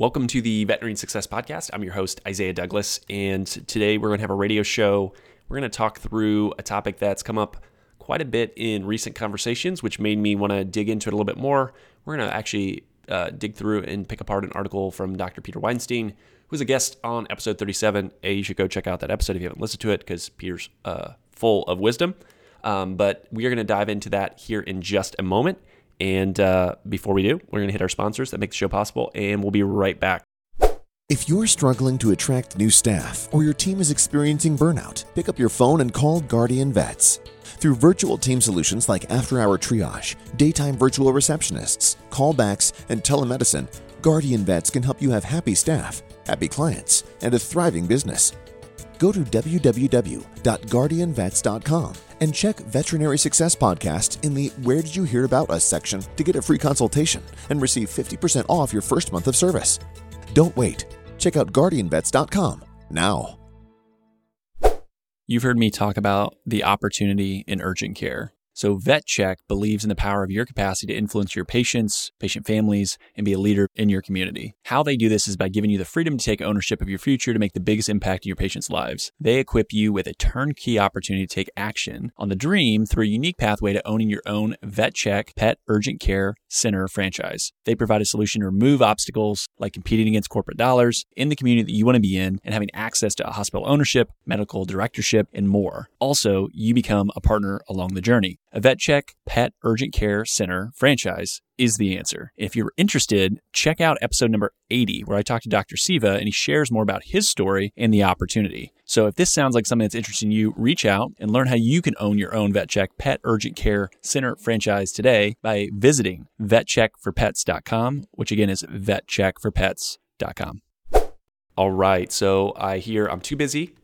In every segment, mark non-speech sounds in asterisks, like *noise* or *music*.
Welcome to the Veterinary Success Podcast. I'm your host, Isaiah Douglas, and today we're going to have a radio show. We're going to talk through a topic that's come up quite a bit in recent conversations, which made me want to dig into it a little bit more. We're going to actually uh, dig through and pick apart an article from Dr. Peter Weinstein, who's a guest on episode 37. A, you should go check out that episode if you haven't listened to it, because Peter's uh, full of wisdom. Um, but we are going to dive into that here in just a moment. And uh, before we do, we're going to hit our sponsors that make the show possible, and we'll be right back. If you're struggling to attract new staff or your team is experiencing burnout, pick up your phone and call Guardian Vets. Through virtual team solutions like after hour triage, daytime virtual receptionists, callbacks, and telemedicine, Guardian Vets can help you have happy staff, happy clients, and a thriving business. Go to www.guardianvets.com and check Veterinary Success Podcast in the Where Did You Hear About Us section to get a free consultation and receive 50% off your first month of service. Don't wait. Check out guardianvets.com now. You've heard me talk about the opportunity in urgent care. So, VetCheck believes in the power of your capacity to influence your patients, patient families, and be a leader in your community. How they do this is by giving you the freedom to take ownership of your future to make the biggest impact in your patients' lives. They equip you with a turnkey opportunity to take action on the dream through a unique pathway to owning your own VetCheck Pet Urgent Care Center franchise. They provide a solution to remove obstacles like competing against corporate dollars in the community that you want to be in and having access to hospital ownership, medical directorship, and more. Also, you become a partner along the journey. A VetCheck Pet Urgent Care Center franchise is the answer. If you're interested, check out episode number 80, where I talk to Dr. Siva and he shares more about his story and the opportunity. So if this sounds like something that's interesting to you, reach out and learn how you can own your own VetCheck Pet Urgent Care Center franchise today by visiting vetcheckforpets.com, which again is vetcheckforpets.com. All right, so I hear I'm too busy.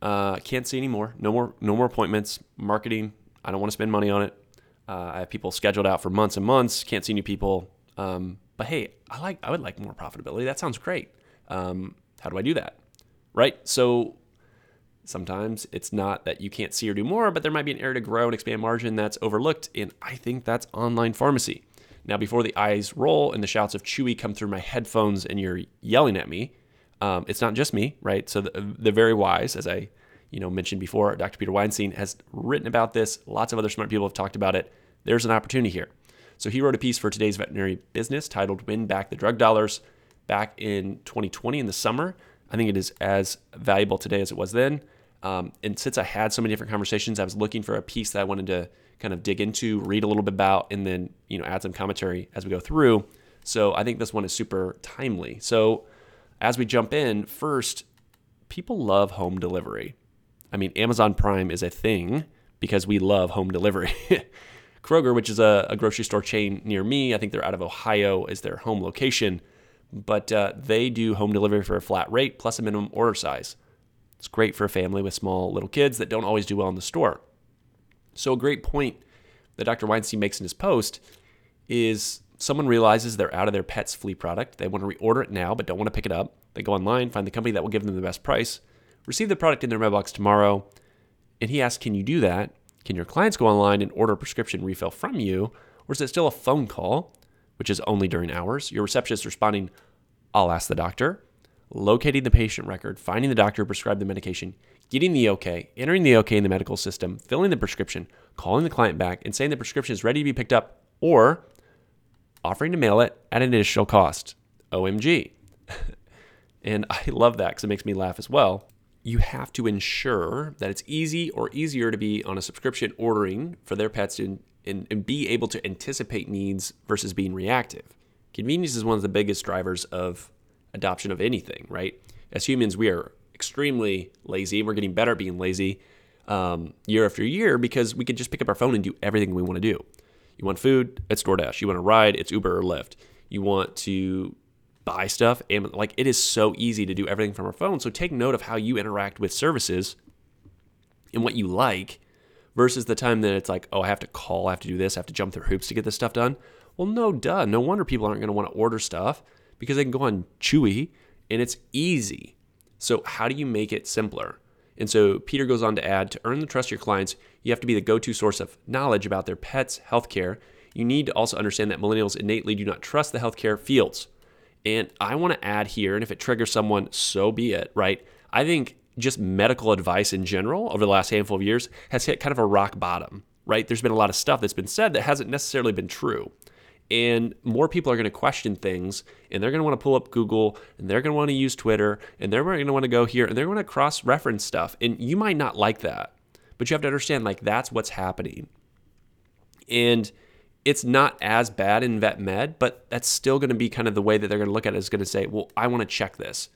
Uh, can't see anymore. No more, no more appointments. Marketing. I don't want to spend money on it. Uh, I have people scheduled out for months and months. Can't see new people. Um, but hey, I like. I would like more profitability. That sounds great. Um, how do I do that? Right. So sometimes it's not that you can't see or do more, but there might be an area to grow and expand margin that's overlooked. And I think that's online pharmacy. Now, before the eyes roll and the shouts of Chewy come through my headphones and you're yelling at me, um, it's not just me, right? So the, the very wise, as I you know mentioned before, Dr. Peter Weinstein has written about this. Lots of other smart people have talked about it. There's an opportunity here. So he wrote a piece for today's veterinary business titled "Win Back the Drug Dollars" back in 2020 in the summer. I think it is as valuable today as it was then. Um, and since I had so many different conversations, I was looking for a piece that I wanted to kind of dig into, read a little bit about, and then you know add some commentary as we go through. So I think this one is super timely. So as we jump in, first, people love home delivery. I mean, Amazon Prime is a thing because we love home delivery. *laughs* Kroger, which is a, a, grocery store chain near me, I think they're out of Ohio, is their home location, but uh, they do home delivery for a flat rate plus a minimum order size. It's great for a family with small little kids that don't always do well in the store. So, a great point that Dr. Weinstein makes in his post is someone realizes they're out of their pet's flea product. They want to reorder it now, but don't want to pick it up. They go online, find the company that will give them the best price, receive the product in their mailbox tomorrow. And he asks, Can you do that? Can your clients go online and order a prescription refill from you? Or is it still a phone call, which is only during hours? Your receptionist responding, I'll ask the doctor. Locating the patient record, finding the doctor who prescribed the medication, getting the okay, entering the okay in the medical system, filling the prescription, calling the client back, and saying the prescription is ready to be picked up, or offering to mail it at an additional cost. OMG. *laughs* and I love that because it makes me laugh as well. You have to ensure that it's easy or easier to be on a subscription ordering for their pets and, and, and be able to anticipate needs versus being reactive. Convenience is one of the biggest drivers of adoption of anything, right? As humans, we are extremely lazy and we're getting better at being lazy um, year after year because we can just pick up our phone and do everything we want to do. You want food? It's DoorDash. You want to ride? It's Uber or Lyft. You want to buy stuff and like it is so easy to do everything from our phone. So take note of how you interact with services and what you like versus the time that it's like, oh, I have to call, I have to do this, I have to jump through hoops to get this stuff done. Well, no, duh. No wonder people aren't going to want to order stuff because they can go on Chewy and it's easy. So, how do you make it simpler? And so Peter goes on to add to earn the trust of your clients, you have to be the go to source of knowledge about their pets' healthcare. You need to also understand that millennials innately do not trust the healthcare fields. And I want to add here, and if it triggers someone, so be it, right? I think just medical advice in general over the last handful of years has hit kind of a rock bottom, right? There's been a lot of stuff that's been said that hasn't necessarily been true. And more people are going to question things and they're going to want to pull up Google and they're going to want to use Twitter and they're going to want to go here and they're going to cross reference stuff. And you might not like that, but you have to understand like that's what's happening. And it's not as bad in vet med, but that's still going to be kind of the way that they're going to look at it is going to say, well, I want to check this.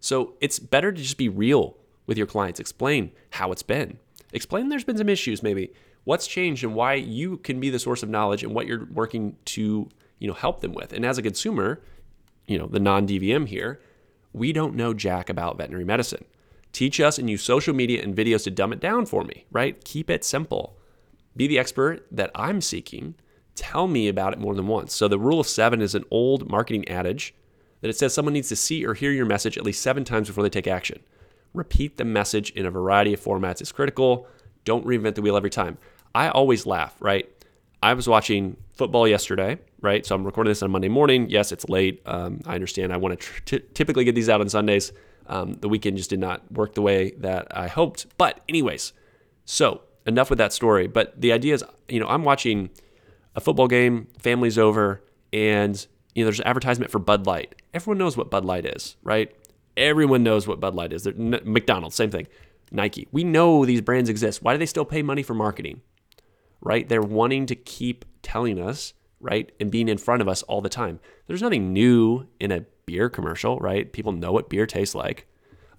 So it's better to just be real with your clients. Explain how it's been. Explain there's been some issues maybe. What's changed and why you can be the source of knowledge and what you're working to, you know, help them with. And as a consumer, you know, the non-DVM here, we don't know jack about veterinary medicine. Teach us and use social media and videos to dumb it down for me, right? Keep it simple. Be the expert that I'm seeking. Tell me about it more than once. So the rule of 7 is an old marketing adage that it says someone needs to see or hear your message at least 7 times before they take action. Repeat the message in a variety of formats is critical. Don't reinvent the wheel every time. I always laugh, right? I was watching football yesterday, right? So I'm recording this on Monday morning. Yes, it's late. Um, I understand. I want to tr- t- typically get these out on Sundays. Um, the weekend just did not work the way that I hoped. But, anyways, so enough with that story. But the idea is, you know, I'm watching a football game, family's over, and, you know, there's an advertisement for Bud Light. Everyone knows what Bud Light is, right? Everyone knows what Bud Light is. McDonald's, same thing. Nike. We know these brands exist. Why do they still pay money for marketing? Right? They're wanting to keep telling us, right? And being in front of us all the time. There's nothing new in a beer commercial, right? People know what beer tastes like.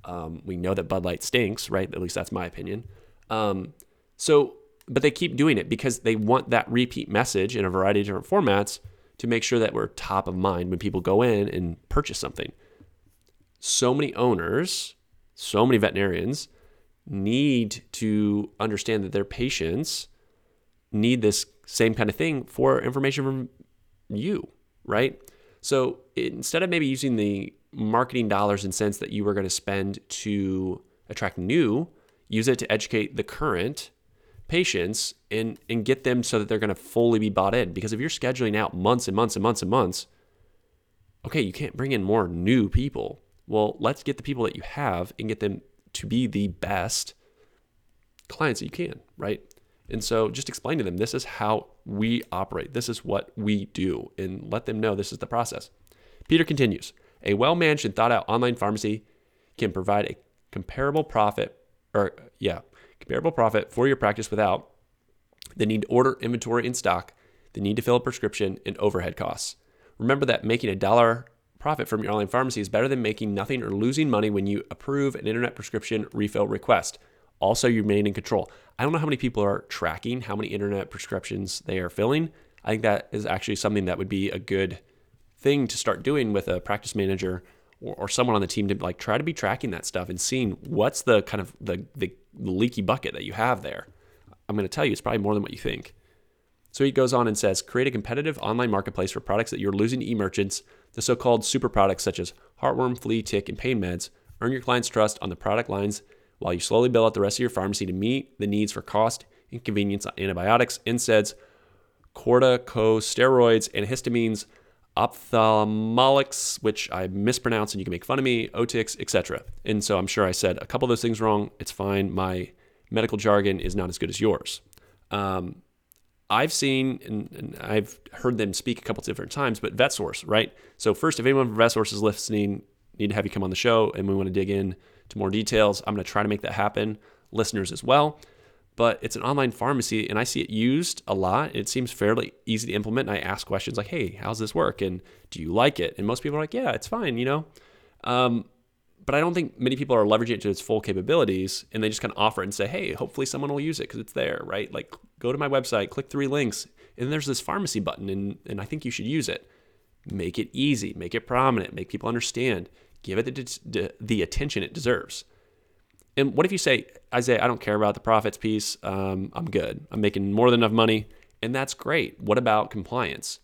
Um, we know that Bud Light stinks, right? At least that's my opinion. Um, so, but they keep doing it because they want that repeat message in a variety of different formats to make sure that we're top of mind when people go in and purchase something so many owners, so many veterinarians need to understand that their patients need this same kind of thing for information from you, right? So instead of maybe using the marketing dollars and cents that you were going to spend to attract new, use it to educate the current patients and and get them so that they're going to fully be bought in because if you're scheduling out months and months and months and months okay you can't bring in more new people well, let's get the people that you have and get them to be the best clients that you can, right? And so just explain to them this is how we operate. This is what we do and let them know this is the process. Peter continues, a well-managed and thought out online pharmacy can provide a comparable profit or yeah, comparable profit for your practice without the need to order inventory in stock, the need to fill a prescription and overhead costs. Remember that making a dollar profit from your online pharmacy is better than making nothing or losing money when you approve an internet prescription refill request. Also, you remain in control. I don't know how many people are tracking how many internet prescriptions they are filling. I think that is actually something that would be a good thing to start doing with a practice manager or, or someone on the team to like try to be tracking that stuff and seeing what's the kind of the, the leaky bucket that you have there. I'm going to tell you, it's probably more than what you think. So he goes on and says, create a competitive online marketplace for products that you're losing to e-merchants, the so-called super products such as heartworm, flea, tick, and pain meds. Earn your clients' trust on the product lines while you slowly build out the rest of your pharmacy to meet the needs for cost and convenience on antibiotics, NSAIDs, corticosteroids, and antihistamines, ophthalmolics, which I mispronounce and you can make fun of me, otics, etc. And so I'm sure I said a couple of those things wrong. It's fine. My medical jargon is not as good as yours. Um, I've seen and, and, I've heard them speak a couple different times, but VetSource, right? So first, if anyone from VetSource is listening, need to have you come on the show, and we want to dig in to more details. I'm going to try to make that happen. Listeners as well, but it's an online pharmacy, and I see it used a lot. It seems fairly easy to implement. And I ask questions like, "Hey, how's this work?" and "Do you like it?" And most people are like, "Yeah, it's fine," you know. Um, but I don't think many people are leveraging it to its full capabilities and they just kind of offer it and say, hey, hopefully someone will use it because it's there, right? Like go to my website, click three links, and there's this pharmacy button, and, and I think you should use it. Make it easy, make it prominent, make people understand, give it the, the attention it deserves. And what if you say, Isaiah, I don't care about the profits piece. Um, I'm good. I'm making more than enough money. And that's great. What about compliance?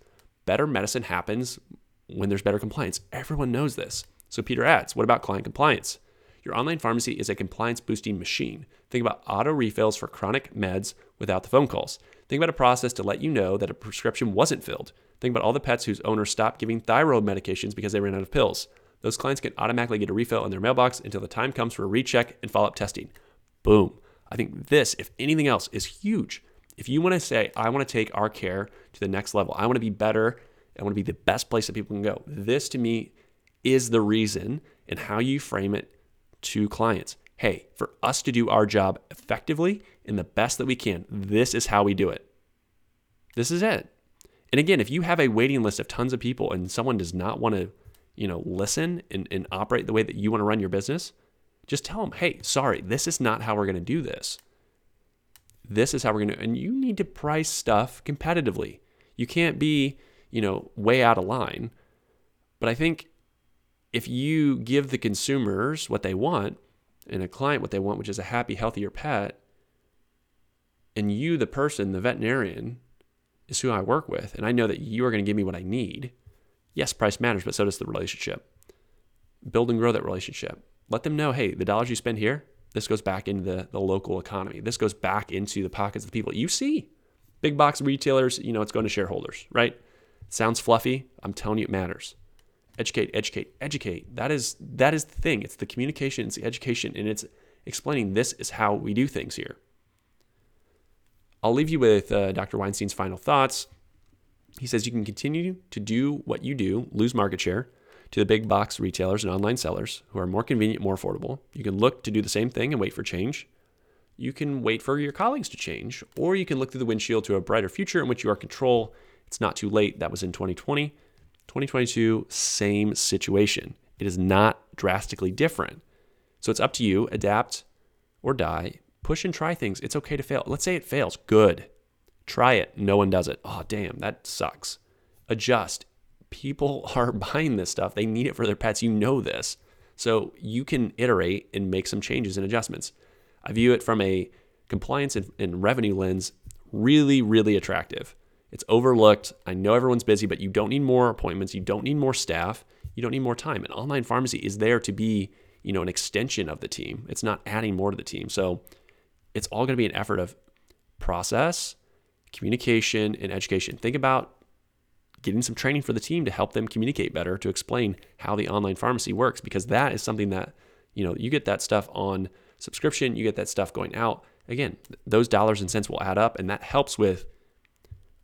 Better medicine happens when there's better compliance. Everyone knows this. So Peter adds, what about client compliance? Your online pharmacy is a compliance boosting machine. Think about auto refills for chronic meds without the phone calls. Think about a process to let you know that a prescription wasn't filled. Think about all the pets whose owners stopped giving thyroid medications because they ran out of pills. Those clients can automatically get a refill in their mailbox until the time comes for a recheck and follow up testing. Boom. I think this, if anything else, is huge. If you want to say, I want to take our care to the next level, I want to be better, I want to be the best place that people can go, this to me is the reason and how you frame it to clients. Hey, for us to do our job effectively and the best that we can, this is how we do it. This is it. And again, if you have a waiting list of tons of people and someone does not want to, you know, listen and, and operate the way that you want to run your business, just tell them, hey, sorry, this is not how we're going to do this. This is how we're going to, and you need to price stuff competitively. You can't be, you know, way out of line. But I think if you give the consumers what they want and a client what they want, which is a happy, healthier pet, and you, the person, the veterinarian, is who I work with, and I know that you are going to give me what I need. Yes, price matters, but so does the relationship. Build and grow that relationship. Let them know, hey, the dollars you spend here, this goes back into the, the local economy. This goes back into the pockets of the people you see. Big box retailers, you know, it's going to shareholders, right? sounds fluffy. I'm telling you, it matters. Educate, educate, educate. That is that is the thing. It's the communication, it's the education, and it's explaining this is how we do things here. I'll leave you with uh, Dr. Weinstein's final thoughts. He says you can continue to do what you do, lose market share to the big box retailers and online sellers who are more convenient, more affordable. You can look to do the same thing and wait for change. You can wait for your colleagues to change, or you can look through the windshield to a brighter future in which you are in control. It's not too late. That was in 2020. 2022, same situation. It is not drastically different. So it's up to you, adapt or die, push and try things. It's okay to fail. Let's say it fails. Good. Try it. No one does it. Oh, damn, that sucks. Adjust. People *laughs* are buying this stuff. They need it for their pets. You know this. So you can iterate and make some changes and adjustments. I view it from a compliance and, and revenue lens really, really attractive. It's overlooked. I know everyone's busy, but you don't need more appointments. You don't need more staff. You don't need more time. An online pharmacy is there to be, you know, an extension of the team. It's not adding more to the team. So it's all going to be an effort of process, communication, and education. Think about getting some training for the team to help them communicate better, to explain how the online pharmacy works, because that is something that, you know, you get that stuff on subscription, you get that stuff going out. Again, those dollars and cents will add up, and that helps with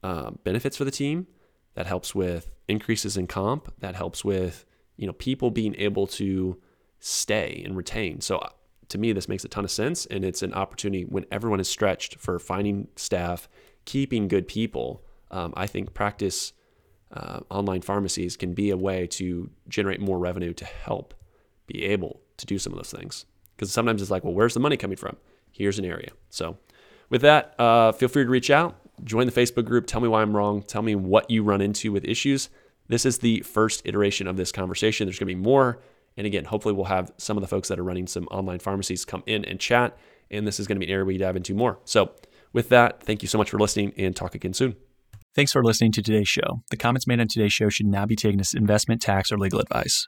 uh, benefits for the team. That helps with increases in comp. That helps with you know people being able to stay and retain. So to me, this makes a ton of sense. And it's an opportunity when everyone is stretched for finding staff, keeping good people. Um, I think practice uh, online pharmacies can be a way to generate more revenue to help be able to do some of those things. Because sometimes it's like, well, where's the money coming from? Here's an area. So, with that, uh, feel free to reach out, join the Facebook group, tell me why I'm wrong, tell me what you run into with issues. This is the first iteration of this conversation. There's going to be more and again, hopefully, we'll have some of the folks that are running some online pharmacies come in and chat. And this is going to be an area we dive into more. So, with that, thank you so much for listening and talk again soon. Thanks for listening to today's show. The comments made on today's show should not be taken as investment, tax, or legal advice.